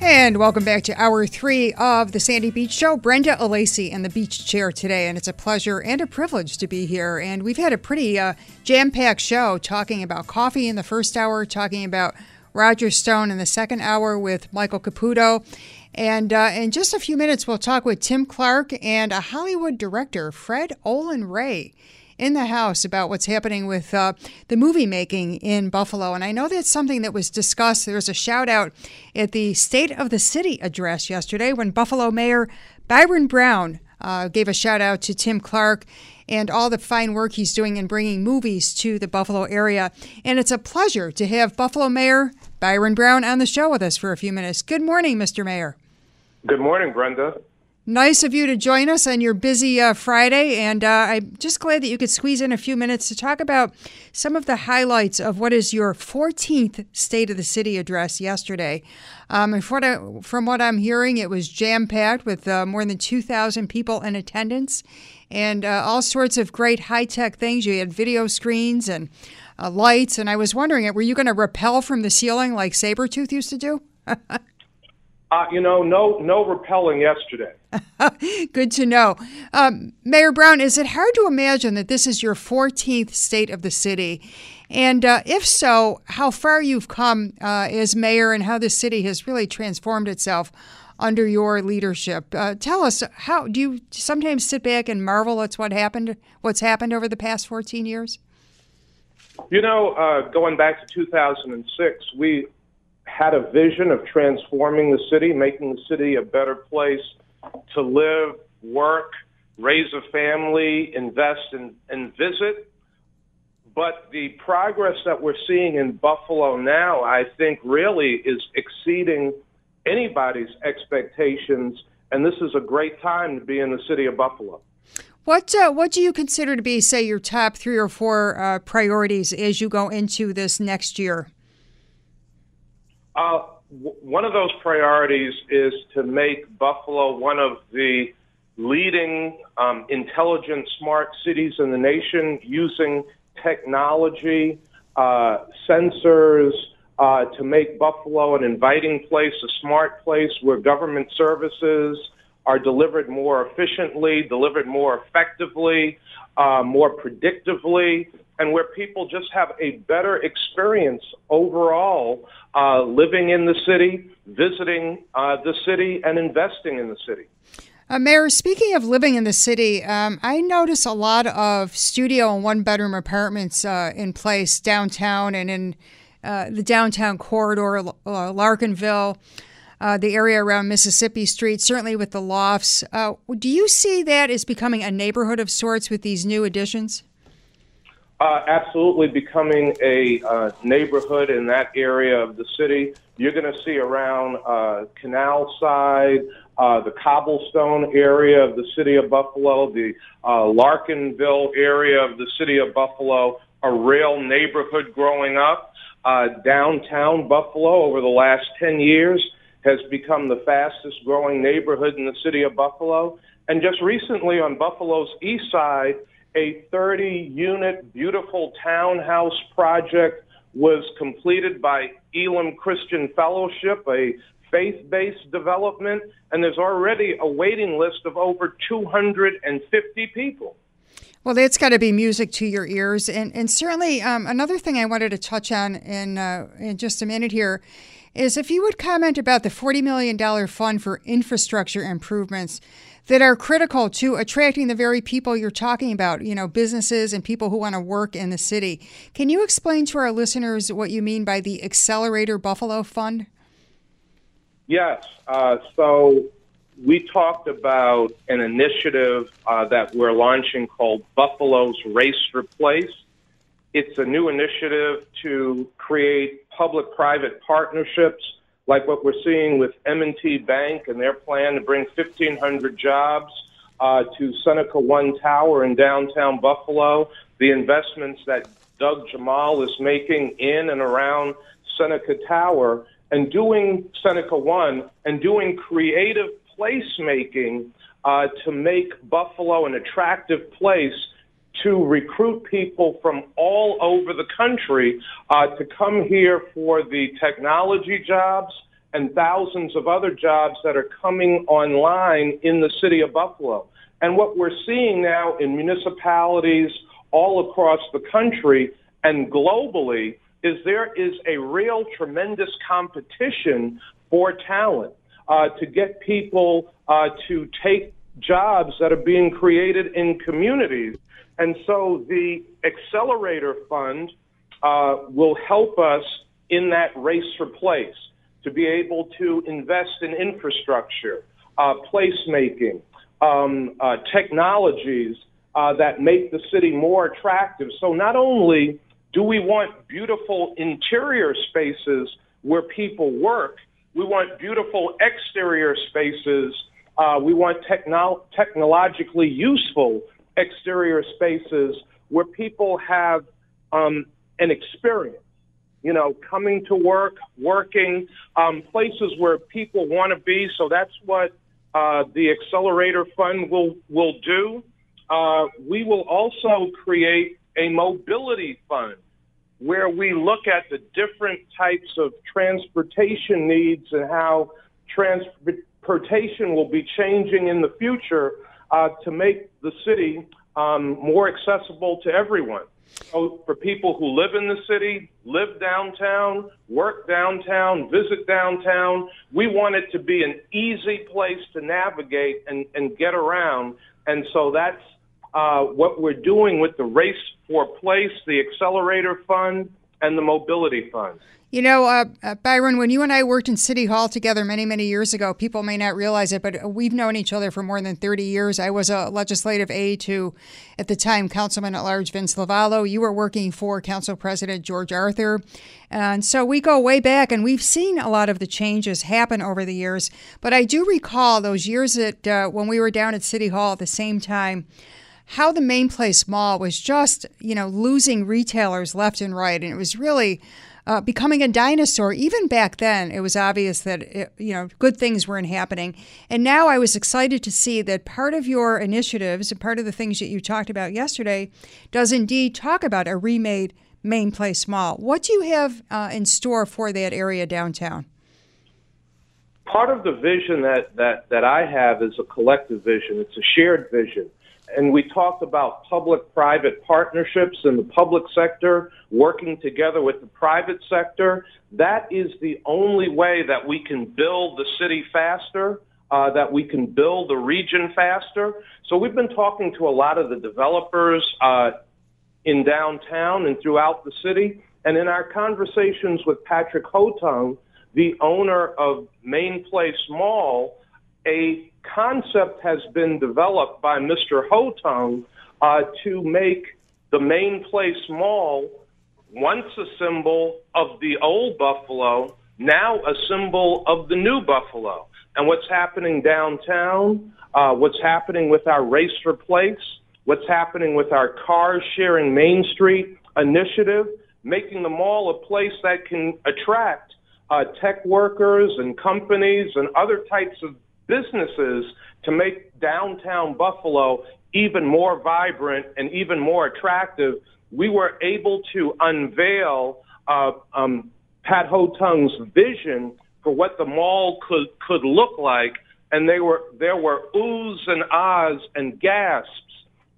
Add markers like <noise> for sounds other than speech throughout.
And welcome back to hour three of the Sandy Beach Show. Brenda Alesii in the beach chair today, and it's a pleasure and a privilege to be here. And we've had a pretty uh, jam packed show talking about coffee in the first hour, talking about Roger Stone in the second hour with Michael Caputo. And uh, in just a few minutes, we'll talk with Tim Clark and a Hollywood director, Fred Olen Ray in the House about what's happening with uh, the movie making in Buffalo. And I know that's something that was discussed. There was a shout out at the State of the City address yesterday when Buffalo Mayor Byron Brown uh, gave a shout out to Tim Clark and all the fine work he's doing in bringing movies to the Buffalo area. And it's a pleasure to have Buffalo Mayor Byron Brown on the show with us for a few minutes. Good morning, Mr. Mayor. Good morning, Brenda. Nice of you to join us on your busy uh, Friday, and uh, I'm just glad that you could squeeze in a few minutes to talk about some of the highlights of what is your 14th State of the City address yesterday. Um, and what I, from what I'm hearing, it was jam packed with uh, more than 2,000 people in attendance and uh, all sorts of great high tech things. You had video screens and uh, lights, and I was wondering, were you going to rappel from the ceiling like Sabretooth used to do? <laughs> Uh, you know, no, no repelling yesterday. <laughs> Good to know. Um, Mayor Brown, is it hard to imagine that this is your 14th state of the city? And uh, if so, how far you've come uh, as mayor and how the city has really transformed itself under your leadership. Uh, tell us how do you sometimes sit back and marvel at what happened, what's happened over the past 14 years? You know, uh, going back to 2006, we had a vision of transforming the city, making the city a better place to live, work, raise a family, invest, and, and visit. But the progress that we're seeing in Buffalo now, I think, really is exceeding anybody's expectations. And this is a great time to be in the city of Buffalo. What uh, what do you consider to be, say, your top three or four uh, priorities as you go into this next year? Uh, w- one of those priorities is to make Buffalo one of the leading um, intelligent smart cities in the nation using technology, uh, sensors, uh, to make Buffalo an inviting place, a smart place where government services are delivered more efficiently, delivered more effectively, uh, more predictively, and where people just have a better experience overall uh, living in the city, visiting uh, the city, and investing in the city. Uh, Mayor, speaking of living in the city, um, I notice a lot of studio and one bedroom apartments uh, in place downtown and in uh, the downtown corridor, uh, Larkinville. Uh, the area around Mississippi Street, certainly with the lofts. Uh, do you see that as becoming a neighborhood of sorts with these new additions? Uh, absolutely becoming a uh, neighborhood in that area of the city. You're going to see around uh, Canal Side, uh, the cobblestone area of the city of Buffalo, the uh, Larkinville area of the city of Buffalo, a real neighborhood growing up. Uh, downtown Buffalo over the last 10 years has become the fastest growing neighborhood in the city of Buffalo. And just recently on Buffalo's east side, a 30 unit beautiful townhouse project was completed by Elim Christian Fellowship, a faith-based development, and there's already a waiting list of over 250 people. Well, that's got to be music to your ears, and and certainly um, another thing I wanted to touch on in uh, in just a minute here is if you would comment about the forty million dollar fund for infrastructure improvements that are critical to attracting the very people you're talking about, you know, businesses and people who want to work in the city. Can you explain to our listeners what you mean by the Accelerator Buffalo Fund? Yes. Uh, so we talked about an initiative uh, that we're launching called Buffalo's Race for Place. It's a new initiative to create public-private partnerships, like what we're seeing with M&T Bank and their plan to bring 1,500 jobs uh, to Seneca One Tower in downtown Buffalo. The investments that Doug Jemal is making in and around Seneca Tower and doing Seneca One and doing creative placemaking uh, to make Buffalo an attractive place to recruit people from all over the country uh, to come here for the technology jobs and thousands of other jobs that are coming online in the city of Buffalo. And what we're seeing now in municipalities all across the country and globally is there is a real tremendous competition for talent uh, to get people uh, to take jobs that are being created in communities. And so the Accelerator Fund uh, will help us in that race for place to be able to invest in infrastructure, uh, placemaking, um, uh, technologies uh, that make the city more attractive. So not only do we want beautiful interior spaces where people work, we want beautiful exterior spaces. Uh, we want techno- technologically useful exterior spaces where people have um, an experience. You know, coming to work, working, um, places where people want to be. So that's what uh, the Accelerator Fund will will do. Uh, we will also create a mobility fund where we look at the different types of transportation needs and how transportation will be changing in the future uh, to make the city um, more accessible to everyone. So for people who live in the city, live downtown, work downtown, visit downtown, we want it to be an easy place to navigate and, and get around. And so that's uh, what we're doing with the Race for Place, the Accelerator Fund, and the Mobility Fund. You know, uh, uh, Byron, when you and I worked in City Hall together many, many years ago, people may not realize it, but we've known each other for more than 30 years. I was a legislative aide to, at the time, Councilman at Large Vince Lavallo. You were working for Council President George Arthur. And so we go way back, and we've seen a lot of the changes happen over the years. But I do recall those years that uh, when we were down at City Hall at the same time how the main place mall was just, you know, losing retailers left and right. And it was really uh, becoming a dinosaur. Even back then, it was obvious that, it, you know, good things weren't happening. And now I was excited to see that part of your initiatives and part of the things that you talked about yesterday does indeed talk about a remade main place mall. What do you have uh, in store for that area downtown? Part of the vision that, that, that I have is a collective vision. It's a shared vision and we talked about public-private partnerships in the public sector working together with the private sector. That is the only way that we can build the city faster, uh, that we can build the region faster. So we've been talking to a lot of the developers uh, in downtown and throughout the city. And in our conversations with Patrick Hotung, the owner of Main Place Mall, a concept has been developed by Mr. Hotung uh, to make the main place mall once a symbol of the old Buffalo, now a symbol of the new Buffalo. And what's happening downtown, uh, what's happening with our Race for Place, what's happening with our Cars Sharing Main Street initiative, making the mall a place that can attract uh, tech workers and companies and other types of businesses to make downtown Buffalo even more vibrant and even more attractive, we were able to unveil uh, um, Pat Hotung's vision for what the mall could could look like, and they were there were oohs and ahs and gasps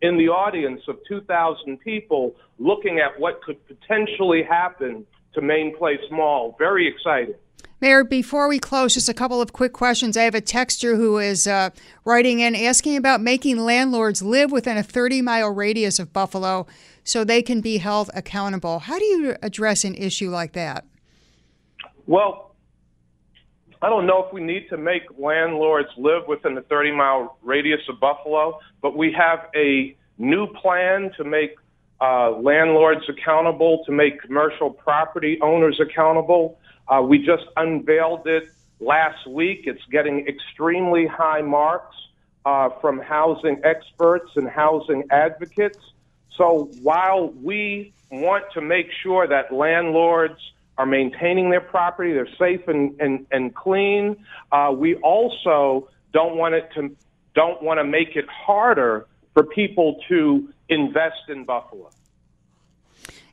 in the audience of 2,000 people looking at what could potentially happen to Main Place Mall. Very exciting. Mayor, before we close, just a couple of quick questions. I have a texter who is uh, writing in asking about making landlords live within a 30 mile radius of Buffalo so they can be held accountable. How do you address an issue like that? Well, I don't know if we need to make landlords live within the 30 mile radius of Buffalo, but we have a new plan to make uh, landlords accountable, to make commercial property owners accountable. Uh, we just unveiled it last week. It's getting extremely high marks uh, from housing experts and housing advocates. So while we want to make sure that landlords are maintaining their property, they're safe and, and, and clean, uh, we also don't want it to don't want to make it harder for people to invest in Buffalo.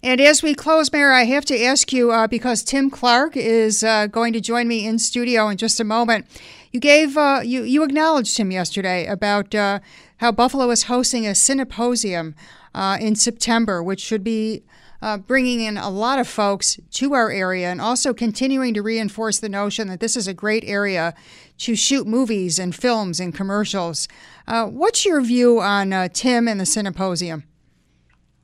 And as we close, Mayor, I have to ask you uh, because Tim Clark is uh, going to join me in studio in just a moment. You gave uh, you you acknowledged him yesterday about uh, how Buffalo is hosting a Cineposium uh, in September, which should be uh, bringing in a lot of folks to our area and also continuing to reinforce the notion that this is a great area to shoot movies and films and commercials. what's your view on Tim and the Cineposium?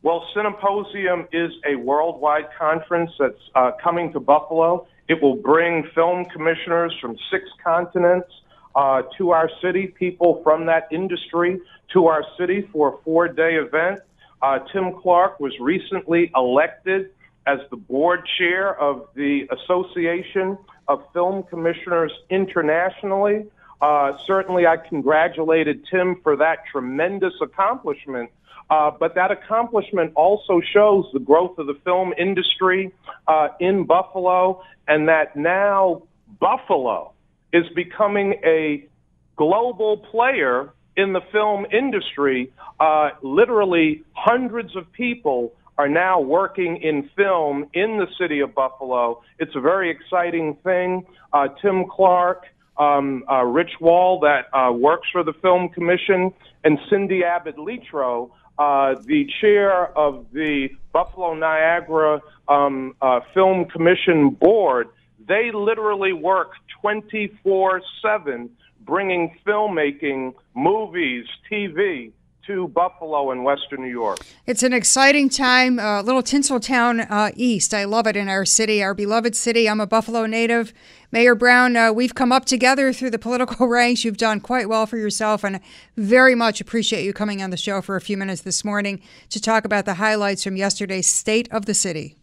Well, Cineposium is a worldwide conference that's uh, coming to Buffalo. It will bring film commissioners from six continents uh, to our city, people from that industry to our city for a four day event. Uh, Tim Clark was recently elected as the board chair of the Association of Film Commissioners Internationally. Uh, certainly, I congratulated Tim for that tremendous accomplishment uh, but that accomplishment also shows the growth of the film industry uh, in Buffalo, and that now Buffalo is becoming a global player in the film industry. Uh, literally, hundreds of people are now working in film in the city of Buffalo. It's a very exciting thing. Uh, Tim Clark, um, uh, Rich Wall, that uh, works for the Film Commission, and Cindy Abbott Letro uh, the chair of the Buffalo Niagara um, uh, Film Commission board, they literally work 24 7 bringing filmmaking, movies, TV to Buffalo in Western New York. It's an exciting time, uh, little Tinseltown uh, East. I love it in our city, our beloved city. I'm a Buffalo native. Mayor Brown, uh, we've come up together through the political <laughs> ranks. You've done quite well for yourself, and very much appreciate you coming on the show for a few minutes this morning to talk about the highlights from yesterday's State of the City.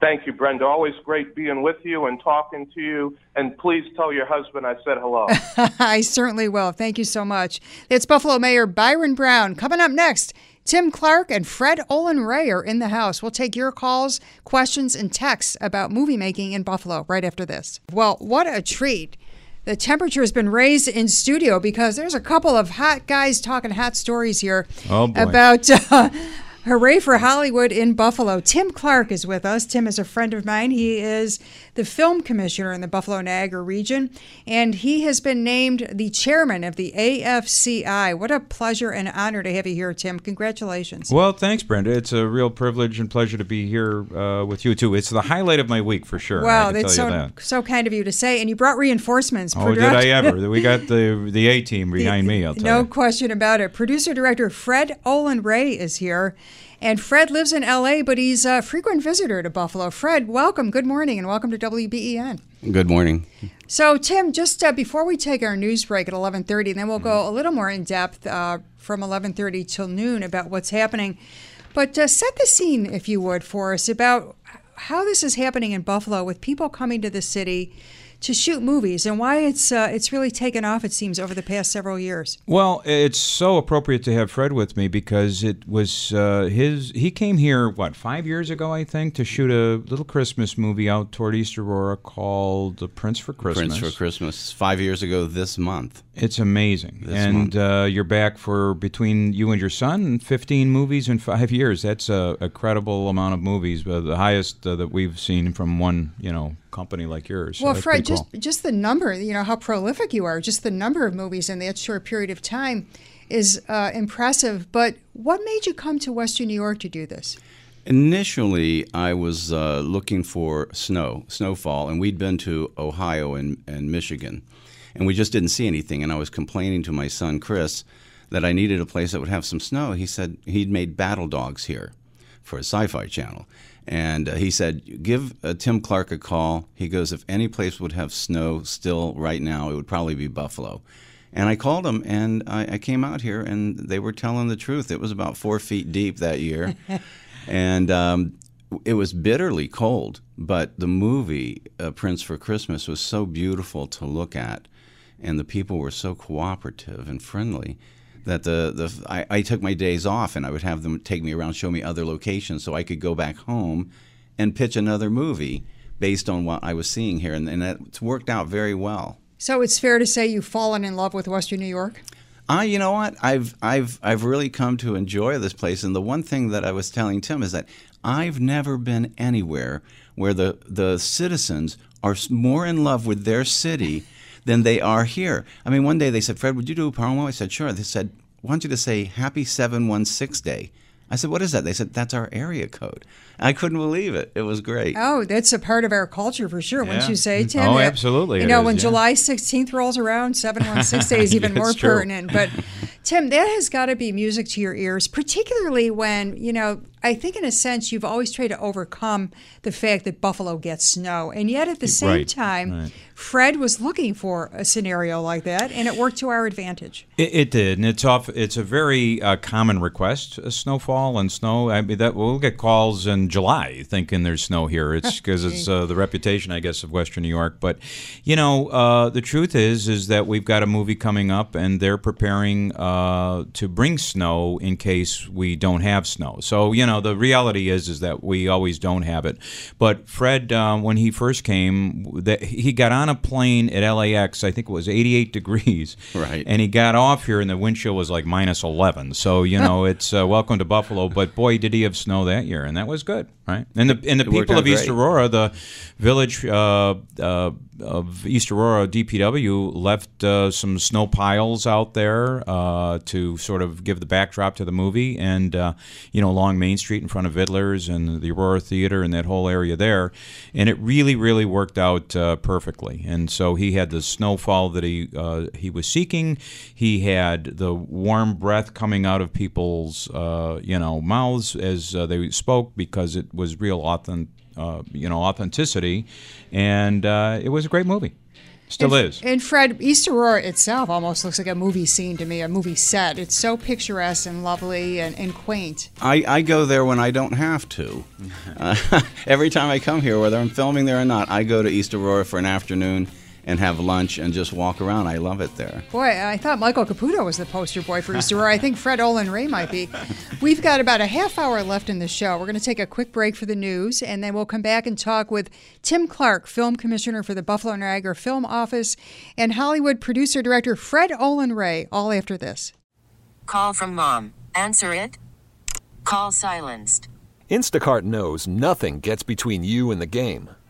Thank you, Brenda. Always great being with you and talking to you. And please tell your husband I said hello. <laughs> I certainly will. Thank you so much. It's Buffalo Mayor Byron Brown. Coming up next, Tim Clark and Fred Olen Ray are in the house. We'll take your calls, questions, and texts about movie making in Buffalo right after this. Well, what a treat. The temperature has been raised in studio because there's a couple of hot guys talking hot stories here oh about <laughs> uh, Hooray for Hollywood in Buffalo. Tim Clark is with us. Tim is a friend of mine. He is the film commissioner in the Buffalo Niagara region, and he has been named the chairman of the AFCI. What a pleasure and honor to have you here, Tim. Congratulations. Well, thanks, Brenda. It's a real privilege and pleasure to be here uh, with you, too. It's the highlight of my week for sure. Wow, that's so, that. so kind of you to say. And you brought reinforcements. Oh, did I ever? we got the, the A team <laughs> behind the, me, I'll tell no you. No question about it. Producer director Fred Olen Ray is here. And Fred lives in LA, but he's a frequent visitor to Buffalo. Fred, welcome. Good morning and welcome to WBEN. Good morning. So, Tim, just uh, before we take our news break at 11:30, then we'll go a little more in depth uh, from 11:30 till noon about what's happening. But uh, set the scene, if you would, for us about how this is happening in Buffalo with people coming to the city to shoot movies and why it's uh, it's really taken off. It seems over the past several years. Well, it's so appropriate to have Fred with me because it was uh, his. He came here what five years ago, I think, to shoot a little Christmas movie out toward East Aurora called The Prince for Christmas. Prince for Christmas. Five years ago this month. It's amazing, this and uh, you're back for between you and your son, 15 movies in five years. That's a, a credible amount of movies, uh, the highest uh, that we've seen from one you know company like yours. Well, that's Fred, pretty just cool. just the number, you know, how prolific you are, just the number of movies in that short period of time is uh, impressive. But what made you come to Western New York to do this? Initially, I was uh, looking for snow, snowfall, and we'd been to Ohio and, and Michigan, and we just didn't see anything. And I was complaining to my son Chris that I needed a place that would have some snow. He said he'd made battle dogs here for a sci-fi channel, and uh, he said give uh, Tim Clark a call. He goes if any place would have snow still right now, it would probably be Buffalo. And I called him, and I, I came out here, and they were telling the truth. It was about four feet deep that year. <laughs> and um, it was bitterly cold. But the movie uh, Prince for Christmas was so beautiful to look at, and the people were so cooperative and friendly that the the I, I took my days off and I would have them take me around, show me other locations, so I could go back home and pitch another movie based on what I was seeing here, and, and it's worked out very well. So it's fair to say you've fallen in love with Western New York. Uh, you know what? I've I've I've really come to enjoy this place, and the one thing that I was telling Tim is that I've never been anywhere where the the citizens are more in love with their city than they are here. I mean, one day they said, "Fred, would you do a promo?" I said, "Sure." They said, "I want you to say Happy Seven One Six Day." I said, "What is that?" They said, "That's our area code." I couldn't believe it. It was great. Oh, that's a part of our culture for sure. Yeah. you say, Tim? Oh, absolutely You know, is, when yeah. July 16th rolls around, 716 <laughs> Day is even Yeah, more true. pertinent. But, Tim, that has got to be music to your ears, particularly when, you know, I think in a sense you've always tried to overcome the fact that Buffalo gets snow. And yet at the same Right, time, right. Fred was looking for a scenario like that, and it worked to our advantage. It, it did, and it's off. It's a very uh, common request: uh, snowfall and snow. I mean, that we'll get calls in July thinking there's snow here. It's <laughs> because it's uh, the reputation, I guess, of Western New York. But you know, uh, the truth is, is that we've got a movie coming up, and they're preparing uh, to bring snow in case we don't have snow. So you know, the reality is, is that we always don't have it. But Fred, uh, when he first came, that he got on a plane at LAX. I think it was 88 <laughs> degrees. Right. And he got off here, and the windshield was like minus 11. So you <laughs> know, it's uh, welcome to Buffalo. But boy, did he have snow that year, and that was good, right? And the and the It people of East great. Aurora, the village uh, uh, of East Aurora DPW left uh, some snow piles out there uh, to sort of give the backdrop to the movie, and uh, you know, along Main Street in front of Vidler's and the Aurora Theater and that whole area there, and it really, really worked out uh, perfectly. And so he had the snowfall that he uh, he was seeking. He had the warm breath coming out of people's uh, you know mouths as uh, they spoke because it was real authentic. Uh, you know, authenticity, and uh, it was a great movie. Still and, is. And Fred, East Aurora itself almost looks like a movie scene to me, a movie set. It's so picturesque and lovely and, and quaint. I, I go there when I don't have to. <laughs> Uh, <laughs> every time I come here, whether I'm filming there or not, I go to East Aurora for an afternoon and have lunch and just walk around. I love it there. Boy, I thought Michael Caputo was the poster boy for East Aurora. I think Fred Olen Ray might be. We've got about a half hour left in the show. We're going to take a quick break for the news, and then we'll come back and talk with Tim Clark, film commissioner for the Buffalo Niagara Film Office, and Hollywood producer director Fred Olen Ray, all after this. Call from mom. Answer it. Call silenced. Instacart knows nothing gets between you and the game.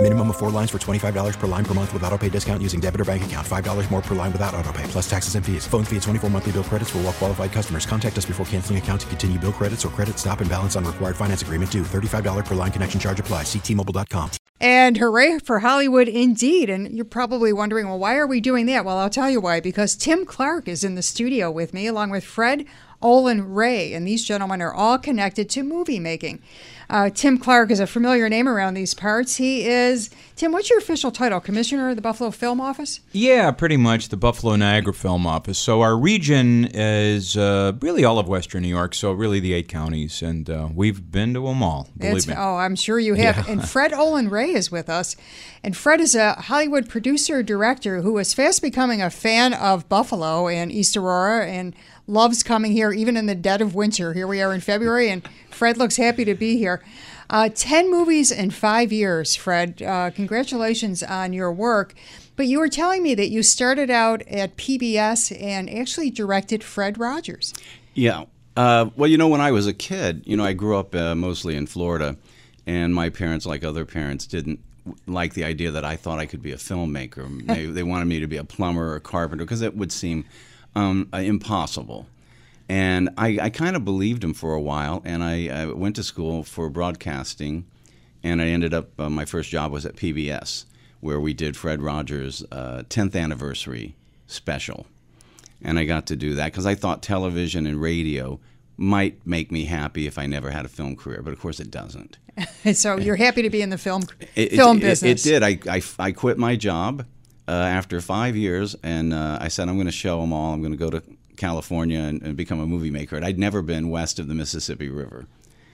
Minimum of four lines for $25 per line per month with auto pay discount using debit or bank account. $5 more per line without auto pay, plus taxes and fees. Phone fee at 24 monthly bill credits for all well qualified customers. Contact us before canceling account to continue bill credits or credit stop and balance on required finance agreement due. $35 per line connection charge apply. Ctmobile.com. And hooray for Hollywood indeed. And you're probably wondering, well, why are we doing that? Well, I'll tell you why. Because Tim Clark is in the studio with me, along with Fred Olen Ray. And these gentlemen are all connected to movie making. Uh, Tim Clark is a familiar name around these parts. He is, Tim, what's your official title? Commissioner of the Buffalo Film Office? Yeah, pretty much the Buffalo Niagara Film Office. So our region is uh, really all of Western New York, so really the eight counties, and uh, we've been to them all, believe It's- me. Oh, I'm sure you have. Yeah. And <laughs> Fred Olen Ray is with us. And Fred is a Hollywood producer director who is fast becoming a fan of Buffalo and East Aurora and loves coming here even in the dead of winter. Here we are in February, and Fred looks happy to be here. Uh, 10 movies in five years, Fred. Uh, congratulations on your work. But you were telling me that you started out at PBS and actually directed Fred Rogers. Yeah. Uh, well, you know, when I was a kid, you know, I grew up uh, mostly in Florida, and my parents, like other parents, didn't like the idea that I thought I could be a filmmaker. they, they wanted me to be a plumber or a carpenter because it would seem um, uh, impossible. And I, I kind of believed him for a while, and I, I went to school for broadcasting, and I ended up, uh, my first job was at PBS, where we did Fred Rogers' uh, 10th anniversary special. And I got to do that because I thought television and radio might make me happy if I never had a film career, but of course it doesn't. <laughs> so you're happy to be in the film It, it- film it- business. It, did. I, I, I quit my job uh, after five years, and uh, I said I'm going to show them all. I'm going to go to California and, and become a movie maker. And I'd never been west of the Mississippi River.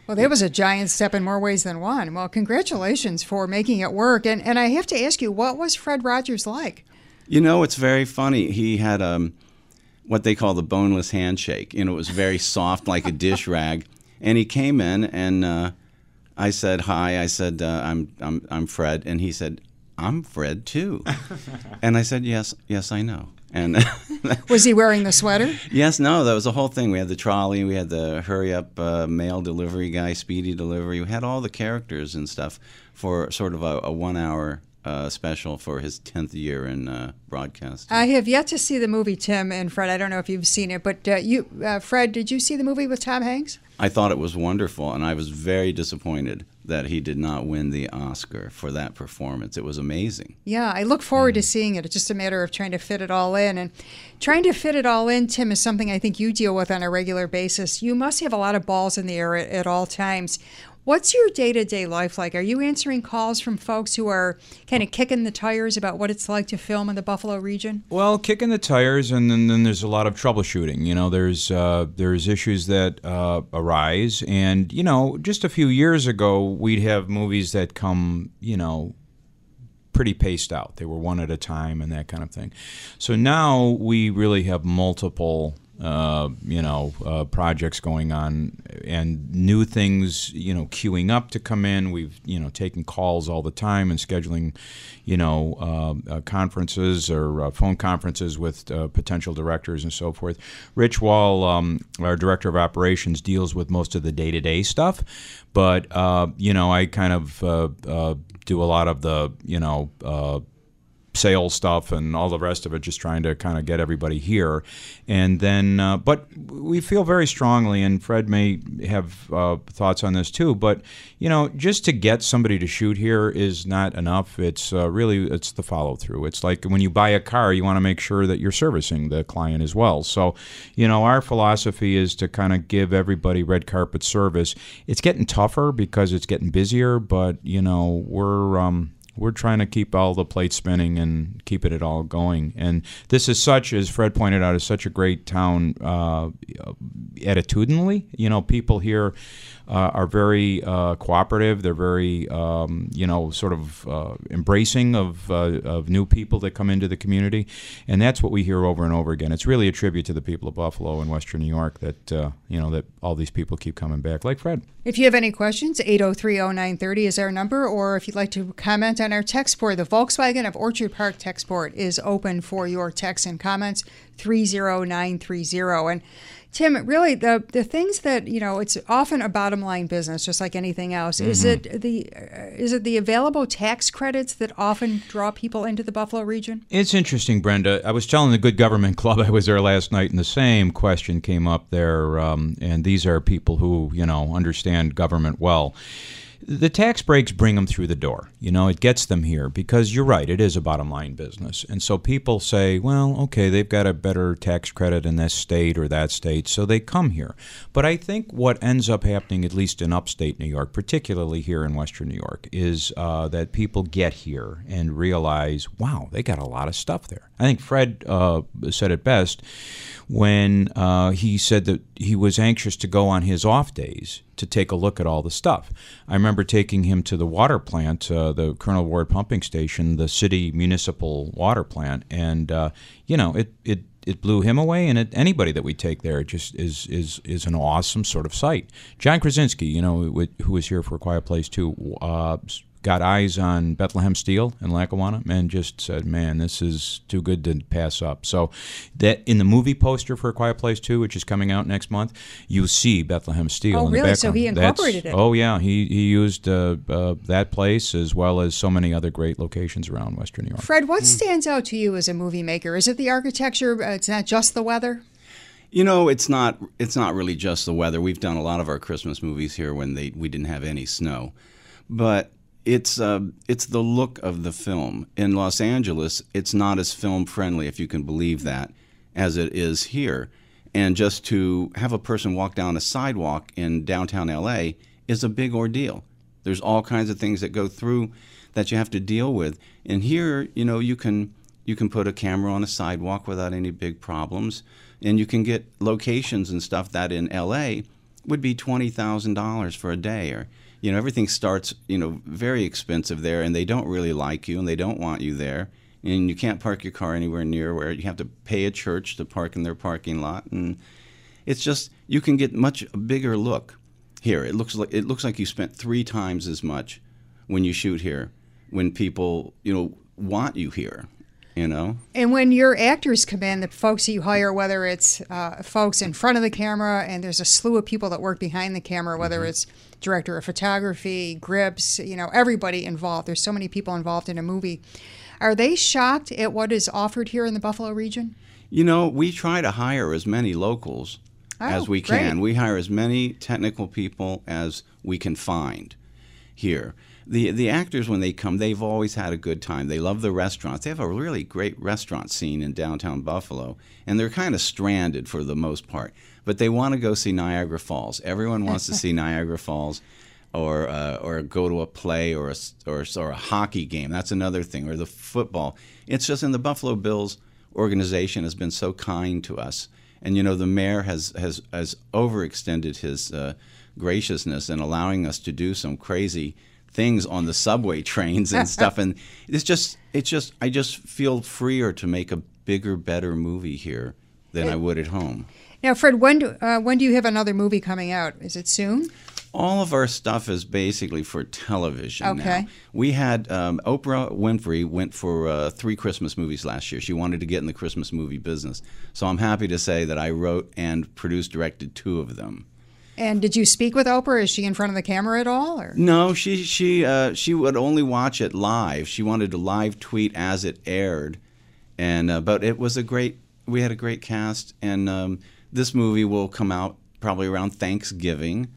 Well, that was a giant step in more ways than one. Well, congratulations for making it work. And and I have to ask you, what was Fred Rogers like? You know, it's very funny. He had um, what they call the boneless handshake. You know, it was very <laughs> soft, like a dish rag. And he came in, and uh, I said hi. I said uh, I'm I'm I'm Fred, and he said I'm Fred too. <laughs> and I said yes, yes, I know. And <laughs> Was he wearing the sweater? yes, no, that was the whole thing. We had the trolley, we had the hurry up uh, mail delivery guy, speedy delivery. We had all the characters and stuff for sort of a, a one hour uh, special for his 10th year in uh, broadcast. I have yet to see the movie Tim and Fred. I don't know if you've seen it, but uh, you, uh, Fred, did you see the movie with Tom Hanks? I thought it was wonderful, and I was very disappointed that he did not win the Oscar for that performance. It was amazing. Yeah, I look forward to mm. seeing it. It's just a matter of trying to fit it all in. And trying to fit it all in, Tim, is something I think you deal with on a regular basis. You must have a lot of balls in the air at, at all times. What's your day to day life like? Are you answering calls from folks who are kind of kicking the tires about what it's like to film in the Buffalo region? Well, kicking the tires, and then, then there's a lot of troubleshooting. You know, there's uh, there's issues that uh, arise, and you know, just a few years ago, we'd have movies that come, you know, pretty paced out. They were one at a time and that kind of thing. So now we really have multiple, uh, you know, uh, projects going on and new things, you know, queuing up to come in. We've, you know, taken calls all the time and scheduling, you know, uh, uh, conferences or uh, phone conferences with uh, potential directors and so forth. Rich Wall, um, our director of operations, deals with most of the day to day stuff, but, uh, you know, I kind of do a lot of the, you know, uh, sales stuff and all the rest of it, just trying to kind of get everybody here. And then, uh, but we feel very strongly, and Fred may have uh, thoughts on this too. But you know, just to get somebody to shoot here is not enough. It's uh, really it's the follow through. It's like when you buy a car, you want to make sure that you're servicing the client as well. So, you know, our philosophy is to kind of give everybody red carpet service. It's getting tougher because it's getting busier, but you know, we're um, we're trying to keep all the plates spinning and keep it all going. And this is such, as Fred pointed out, is such a great town uh, attitudinally. You know, people here uh, are very uh, cooperative. They're very, um, you know, sort of uh, embracing of, uh, of new people that come into the community. And that's what we hear over and over again. It's really a tribute to the people of Buffalo and Western New York that, uh, you know, that all these people keep coming back, like Fred. If you have any questions, 8030930 is our number, or if you'd like to comment on our text board, the Volkswagen of Orchard Park text board is open for your texts and comments, 30930. And Tim, really, the the things that you know, it's often a bottom line business, just like anything else. Is Mhm. it the uh, is it the available tax credits that often draw people into the Buffalo region? It's interesting, Brenda. I was telling the Good Government <laughs> Club I was there last night, and the same question came up there. Um, and these are people who you know understand government well. The tax breaks bring them through the door. You know, it gets them here because you're right, it is a bottom line business. And so people say, well, okay, they've got a better tax credit in this state or that state, so they come here. But I think what ends up happening, at least in upstate New York, particularly here in Western New York, is uh, that people get here and realize, wow, they got a lot of stuff there. I think Fred uh, said it best when uh, he said that he was anxious to go on his off days to take a look at all the stuff. I remember taking him to the water plant, uh, the Colonel Ward pumping station, the city municipal water plant, and uh, you know it it it blew him away, and it, anybody that we take there just is is is an awesome sort of site. John Krasinski, you know, who was here for a Quiet Place too, uh, got eyes on Bethlehem Steel in Lackawanna and just said, "Man, this is too good to pass up." So, that in the movie poster for A Quiet Place Two, which is coming out next month, you see Bethlehem Steel oh, in really? the background. So he incorporated That's, it. Oh yeah, he he used uh, uh, that place as well as so many other great locations around Western New York. Fred, what stands out to you as a movie maker? Is it the architecture? Uh, it's not just the weather. You know, it's not it's not really just the weather. We've done a lot of our Christmas movies here when they we didn't have any snow, but it's uh, it's the look of the film in Los Angeles. It's not as film friendly, if you can believe that, as it is here. And just to have a person walk down a sidewalk in downtown LA is a big ordeal. There's all kinds of things that go through that you have to deal with. And here, you know, you can you can put a camera on a sidewalk without any big problems, and you can get locations and stuff that in LA would be twenty thousand dollars for a day or you know everything starts you know very expensive there and they don't really like you and they don't want you there and you can't park your car anywhere near where you have to pay a church to park in their parking lot and it's just you can get much a bigger look here. It looks like it looks like you spent three times as much when you shoot here when people you know want you here you know And when your actors come in, the folks that you hire, whether it's uh, folks in front of the camera, and there's a slew of people that work behind the camera, whether Mm-hmm. it's director of photography, grips, you know, everybody involved. There's so many people involved in a movie. Are they shocked at what is offered here in the Buffalo region? You know, we try to hire as many locals as Oh, we can. great. We hire as many technical people as we can find here. The the actors when they come, they've always had a good time. They love the restaurants. They have a really great restaurant scene in downtown Buffalo, and they're kind of stranded for the most part. But they want to go see Niagara Falls. Everyone wants to see <laughs> Niagara Falls or uh, or go to a play or a, or, or a hockey game. That's another thing, or the football. It's just in the Buffalo Bills organization has been so kind to us, and you know the mayor has has has overextended his uh, graciousness in allowing us to do some crazy things on the subway trains and <laughs> stuff. And it's just it's just I just feel freer to make a bigger, better movie here than I would at home. Now, Fred, when do, uh, when do you have another movie coming out? Is it soon? All of our stuff is basically for television Okay. now. We had um, Oprah Winfrey went for uh, three Christmas movies last year. She wanted to get in the Christmas movie business, so I'm happy to say that I wrote and produced, directed two of them. And did you speak with Oprah? Is she in front of the camera at all? Or? No, she she uh, she would only watch it live. She wanted to live tweet as it aired, and uh, but it was a great. We had a great cast, and um, this movie will come out probably around Thanksgiving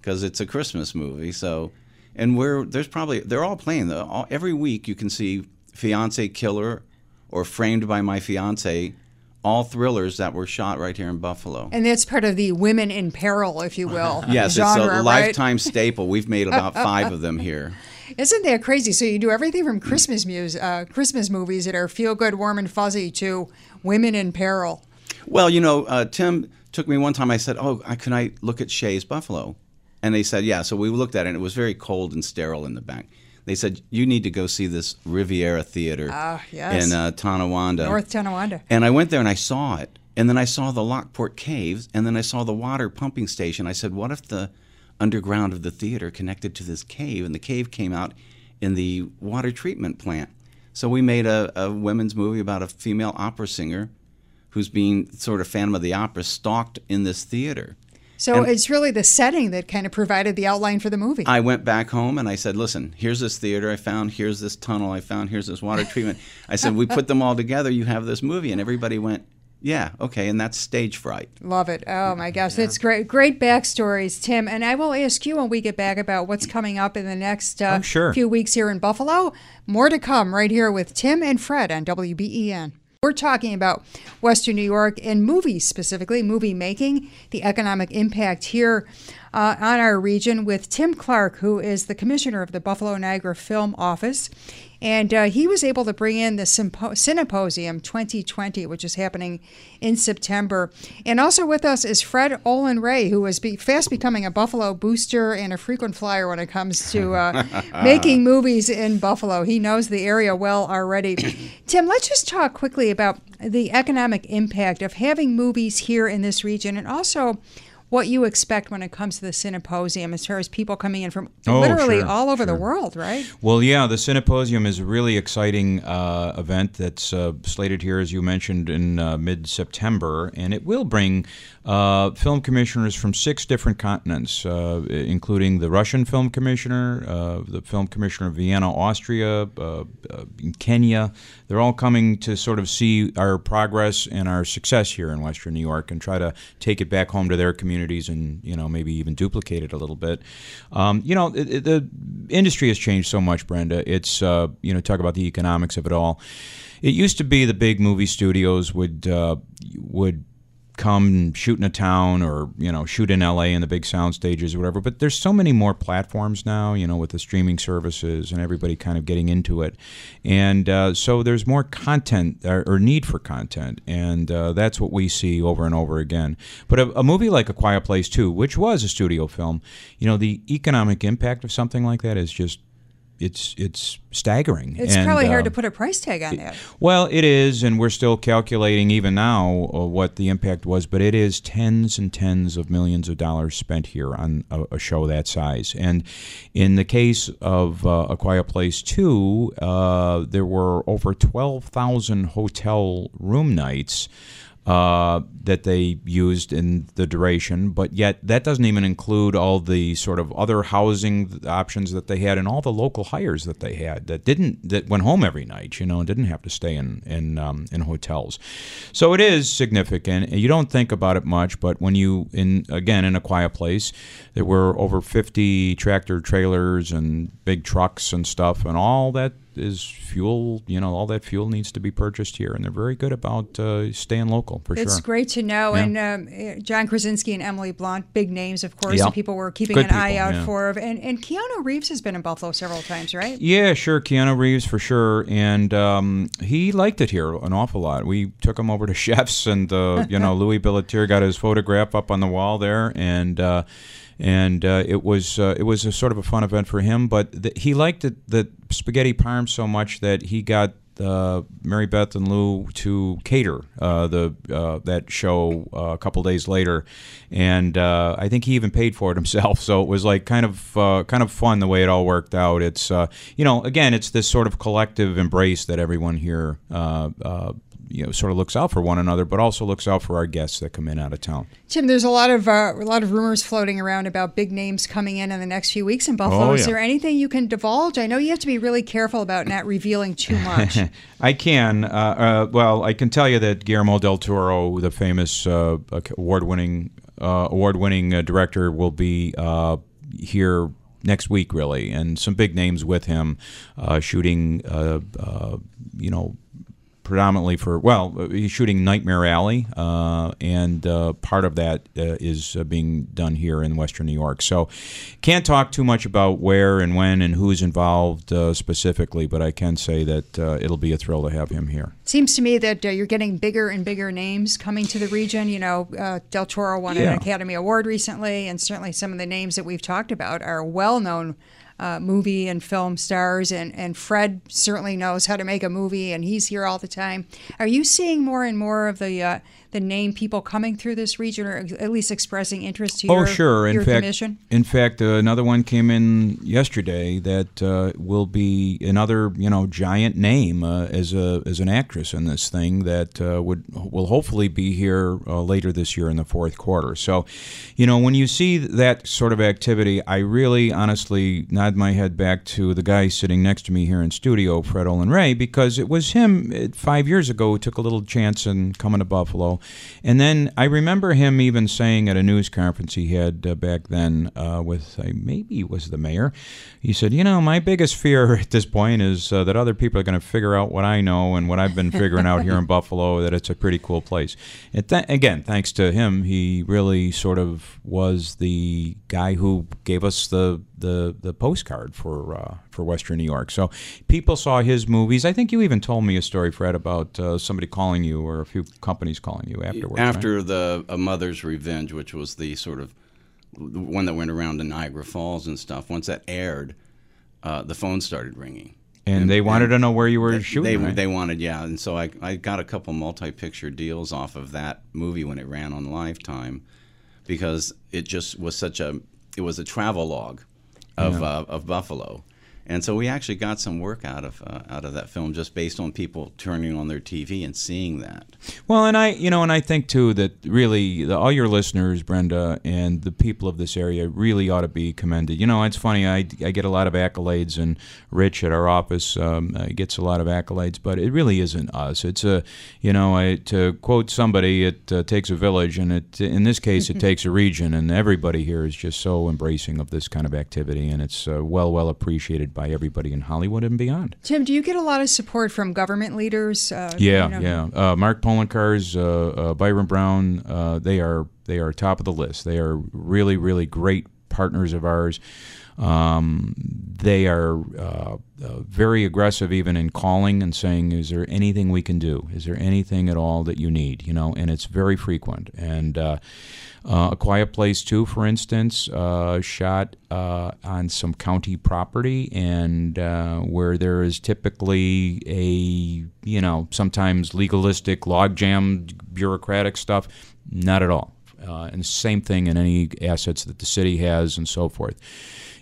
because it's a Christmas movie. So, and we're there's probably they're all playing the every week. You can see Fiance Killer or Framed by My Fiance, all thrillers that were shot right here in Buffalo. And that's part of the women in peril, if you will. <laughs> Yes, genre, it's a right? lifetime staple. We've made <laughs> about five of them here. Isn't that crazy? So you do everything from Christmas music, uh, Christmas movies that are feel good, warm and fuzzy, to women in peril. Well, you know, uh, Tim took me one time. I said, "Oh, I, can I look at Shea's Buffalo?" And they said, "Yeah." So we looked at it, and it was very cold and sterile in the back. They said, "You need to go see this Riviera Theater Ah, yes. in uh, Tonawanda." North Tonawanda. And I went there and I saw it. And then I saw the Lockport Caves, and then I saw the water pumping station. I said, "What if the underground of the theater connected to this cave, and the cave came out in the water treatment plant?" So we made a, a women's movie about a female opera singer who's being sort of Phantom of the Opera stalked in this theater. So And- it's really the setting that kind of provided the outline for the movie. I went back home and I said, "Listen, here's this theater I found. Here's this tunnel I found. Here's this water treatment." I said, "We put them all together. You have this movie." And everybody went, Yeah, okay, and that's stage fright. Love it. Oh my gosh, that's great. Great backstories, Tim. And I will ask you when we get back about what's coming up in the next uh, Oh, sure. few weeks here in Buffalo. More to come right here with Tim and Fred on WBEN. We're talking about Western New York and movies specifically, movie making, the economic impact here uh, on our region with Tim Clark, who is the commissioner of the Buffalo Niagara Film Office. And uh, he was able to bring in the Sympo- Cineposium 2020, which is happening in September. And also with us is Fred Olen Ray, who is be- fast becoming a Buffalo booster and a frequent flyer when it comes to uh, <laughs> making movies in Buffalo. He knows the area well already. Tim, let's just talk quickly about the economic impact of having movies here in this region and also what you expect when it comes to the Cineposium as far as people coming in from Oh, literally sure, all over the world, right? Well, yeah, the Cineposium is a really exciting uh, event that's uh, slated here, as you mentioned, in uh, mid September, and it will bring uh, film commissioners from six different continents, uh, including the Russian film commissioner, uh, the film commissioner of Vienna, Austria, uh, uh, Kenya. They're all coming to sort of see our progress and our success here in Western New York and try to take it back home to their communities and, you know, maybe even duplicate it a little bit. Um, you know, it, it- the industry has changed so much, Brenda. It's, uh, you know, talk about the economics of it all. It used to be the big movie studios would uh, would come shoot in a town or you know shoot in LA in the big sound stages or whatever but there's so many more platforms now you know with the streaming services and everybody kind of getting into it. And uh, so there's more content or, or need for content. And uh, that's what we see over and over again. But a, a movie like A Quiet Place 2 which was a studio film you know the economic impact of something like that is just it's it's staggering It's And, probably hard uh, to put a price tag on that. well, it is, and we're still calculating even now uh, what the impact was, but it is tens and tens of millions of dollars spent here on a, a show that size. And in the case of uh, A Quiet Place 2, uh, there were over 12,000 hotel room nights. Uh, that they used in the duration, but yet that doesn't even include all the sort of other housing options that they had and all the local hires that they had that didn't that went home every night, you know, and didn't have to stay in in um, in hotels. So it is significant. And you don't think about it much, but when you in again in a quiet place, there were over 50 tractor trailers and big trucks and stuff, and all that is fuel. You know, all that fuel needs to be purchased here, and they're very good about uh, staying local for It's sure. It's great to know. Yeah. And um, eh, John Krasinski and Emily Blunt, big names, of course, Yeah. people were keeping Good an eye out yeah. for. And, and Keanu Reeves has been in Buffalo several times, right? Yeah, sure. Keanu Reeves for sure, and um, he liked it here an awful lot. We took him over to <laughs> Chefs, and uh, you know <laughs> Louis Billittier got his photograph up on the wall there, and uh, and uh, it was uh, it was a sort of a fun event for him. But th- he liked it, the spaghetti parm so much that he got. Uh, Mary Beth and Lou to cater uh, the uh, that show uh, a couple days later, and uh, I think he even paid for it <laughs> himself. So it was like kind of uh, kind of fun the way it all worked out. It's you know again it's this sort of collective embrace that everyone here you know sort of looks out for one another, but also looks out for our guests that come in out of town. Tim, there's a lot of uh, a lot of rumors floating around about big names coming in in the next few weeks in Buffalo. Oh, Is there anything you can divulge? I know you have to be really careful about not revealing too much. <laughs> I can. Uh, uh, well, I can tell you that Guillermo del Toro, the famous uh, award-winning uh, award-winning uh, director, will be uh, here next week, really, and some big names with him, uh, shooting. Uh, uh, you know. Predominantly for well, he's shooting Nightmare Alley, uh, and uh, part of that uh, is uh, being done here in Western New York. So, can't talk too much about where and when and who's involved uh, specifically, but I can say that uh, it'll be a thrill to have him here. Seems to me that you're getting bigger and bigger names coming to the region. You know, Del Toro won an Academy Award recently, and certainly some of the names that we've talked about are well known. Uh, movie and film stars, and, and Fred certainly knows how to make a movie, and he's here all the time. Are you seeing more and more of the uh, the name people coming through this region, or at least expressing interest to oh, your, sure. In your fact, commission? in fact, uh, another one came in yesterday that uh, will be another, you know, giant name uh, as a as an actress in this thing that uh, would will hopefully be here uh, later this year in the fourth quarter. So, you know, when you see that sort of activity, I really, honestly, nod my head back to the guy sitting next to me here in studio, Fred Olen Ray, because it was him uh, five years ago who took a little chance in coming to Buffalo And then I remember him even saying at a news conference he had uh, back then uh, with uh, maybe it was the mayor. He said, "You know, my biggest fear <laughs> at this point is uh, that other people are going to figure out what I know and what I've been figuring out here in <laughs> Buffalo. That it's a pretty cool place." And th- again, thanks to him, he really sort of was the guy who gave us the the, the postcard for uh, for Western New York. So people saw his movies. I think you even told me a story, Fred, about uh, somebody calling you or a few companies calling you afterwards. After right? the A Mother's Revenge, which was the sort of one that went around to Niagara Falls and stuff. Once that aired, uh, the phone started ringing. And, and they wanted and to know where you were they, shooting. They, right? they wanted, yeah. And so I, I got a couple multi-picture deals off of that movie when it ran on Lifetime, because it just was such a it was a travel log of yeah. uh, of Buffalo, and so we actually got some work out of uh, out of that film just based on people turning on their TV and seeing that. Well, and I, you know, and I think too that really the, all your listeners, Brenda, and the people of this area really ought to be commended. You know, it's funny. I, I get a lot of accolades, and Rich at our office um, uh, gets a lot of accolades, but it really isn't us. It's a, you know, I, to quote somebody, it uh, takes a village, and it in this case it takes a region, and everybody here is just so embracing of this kind of activity, and it's uh, well well appreciated by everybody in Hollywood and beyond. Tim, do you get a lot of support from government leaders? Uh, yeah, you know? yeah. Uh, Mark Poloncarz, uh, uh, Byron Brown, uh, they are they are top of the list. They are really really great partners of ours. Um, they are uh, uh, very aggressive, even in calling and saying, "Is there anything we can do? Is there anything at all that you need?" You know, and it's very frequent. And uh, uh a Quiet Place Two, for instance, uh, shot uh, on some county property, and where there is typically a you know sometimes legalistic, logjam, bureaucratic stuff. Not at all. and same thing in any assets that the city has, and so forth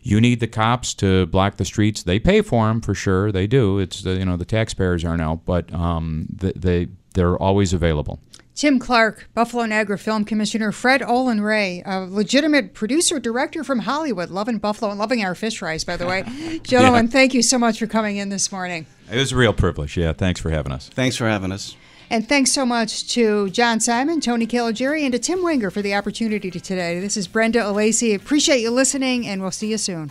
you need the cops to block the streets. They pay for them for sure. They do. It's the, you know the taxpayers are now, but um, they they're always available. Tim Clark, Buffalo Niagara Film Commissioner, Fred Olen Ray, a legitimate producer director from Hollywood, loving Buffalo and loving our fish fries, by the way. <laughs> Gentlemen, yeah. thank you so much for coming in this morning. It was a real privilege. Yeah, thanks for having us. Thanks for having us. And thanks so much to John Simon, Tony Caligiuri, and to Tim Wenger for the opportunity today. This is Brenda Alesii. Appreciate you listening, and we'll see you soon.